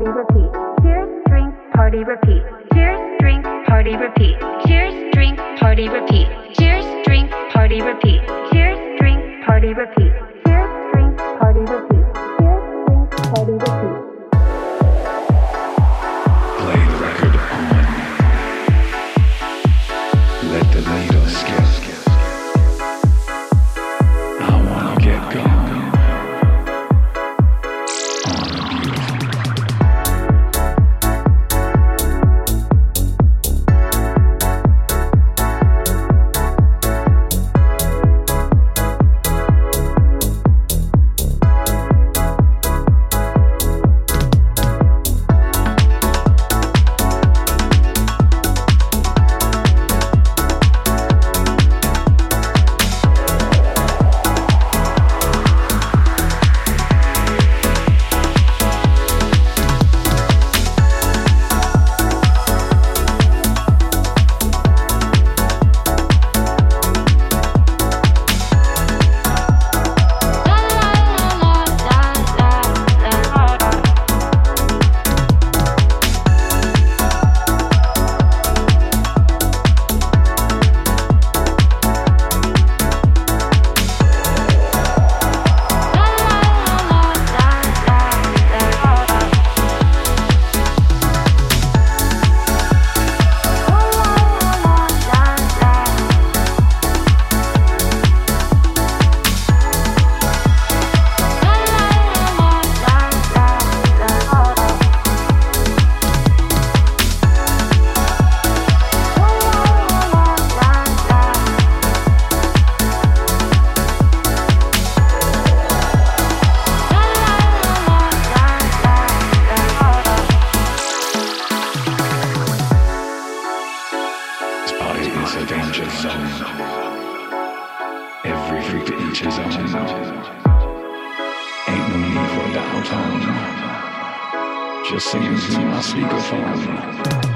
party, repeat. Cheers, drink, party, repeat. Cheers, drink, party, repeat. Cheers, drink, party, repeat. Cheers, drink, party, repeat. Cheers, drink, party, repeat. Every freak to each his own. Ain't no need for dial tone. Just singing through my speakerphone.